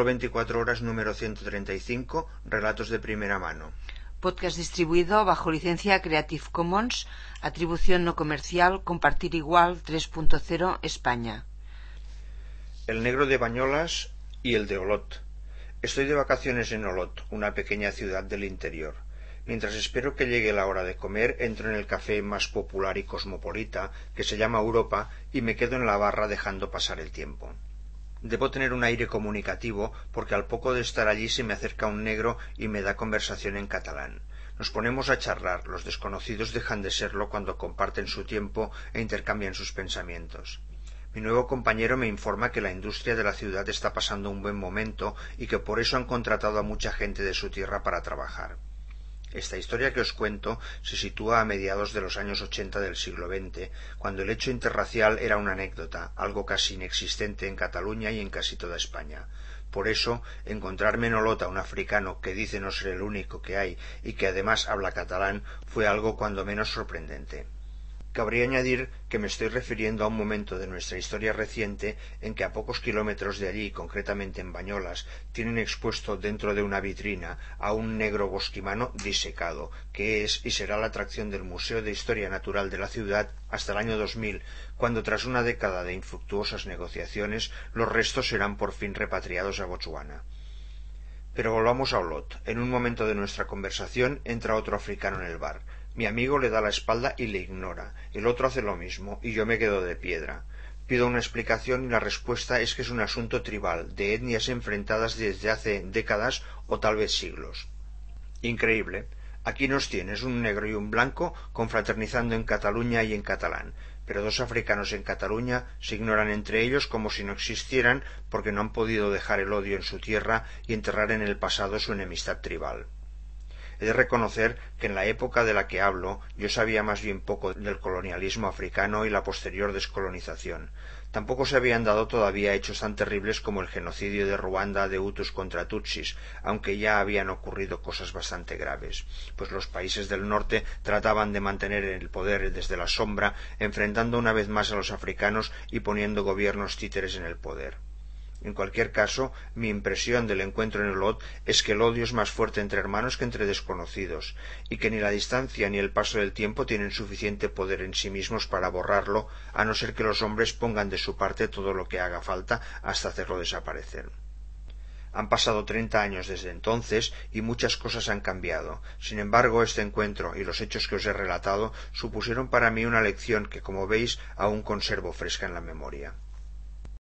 Solo 24 horas número 135, relatos de primera mano. Podcast distribuido bajo licencia Creative Commons, atribución no comercial, compartir igual 3.0 España. El negro de Bañolas y el de Olot. Estoy de vacaciones en Olot, una pequeña ciudad del interior. Mientras espero que llegue la hora de comer, entro en el café más popular y cosmopolita, que se llama Europa, y me quedo en la barra dejando pasar el tiempo. Debo tener un aire comunicativo porque al poco de estar allí se me acerca un negro y me da conversación en catalán. Nos ponemos a charlar, los desconocidos dejan de serlo cuando comparten su tiempo e intercambian sus pensamientos. Mi nuevo compañero me informa que la industria de la ciudad está pasando un buen momento y que por eso han contratado a mucha gente de su tierra para trabajar. Esta historia que os cuento se sitúa a mediados de los años ochenta del siglo XX, cuando el hecho interracial era una anécdota, algo casi inexistente en Cataluña y en casi toda España. Por eso, encontrarme en Olota un africano que dice no ser el único que hay y que además habla catalán fue algo cuando menos sorprendente. Cabría añadir que me estoy refiriendo a un momento de nuestra historia reciente en que a pocos kilómetros de allí, concretamente en Bañolas, tienen expuesto dentro de una vitrina a un negro bosquimano disecado, que es y será la atracción del Museo de Historia Natural de la ciudad hasta el año 2000, cuando tras una década de infructuosas negociaciones los restos serán por fin repatriados a Botswana. Pero volvamos a Olot. En un momento de nuestra conversación entra otro africano en el bar. Mi amigo le da la espalda y le ignora. El otro hace lo mismo, y yo me quedo de piedra. Pido una explicación y la respuesta es que es un asunto tribal, de etnias enfrentadas desde hace décadas o tal vez siglos. Increíble. Aquí nos tienes un negro y un blanco confraternizando en Cataluña y en catalán, pero dos africanos en Cataluña se ignoran entre ellos como si no existieran porque no han podido dejar el odio en su tierra y enterrar en el pasado su enemistad tribal. He de reconocer que en la época de la que hablo yo sabía más bien poco del colonialismo africano y la posterior descolonización. Tampoco se habían dado todavía hechos tan terribles como el genocidio de Ruanda de Hutus contra Tutsis, aunque ya habían ocurrido cosas bastante graves, pues los países del norte trataban de mantener el poder desde la sombra, enfrentando una vez más a los africanos y poniendo gobiernos títeres en el poder. En cualquier caso, mi impresión del encuentro en Olot es que el odio es más fuerte entre hermanos que entre desconocidos, y que ni la distancia ni el paso del tiempo tienen suficiente poder en sí mismos para borrarlo, a no ser que los hombres pongan de su parte todo lo que haga falta hasta hacerlo desaparecer. Han pasado treinta años desde entonces y muchas cosas han cambiado. Sin embargo, este encuentro y los hechos que os he relatado supusieron para mí una lección que, como veis, aún conservo fresca en la memoria.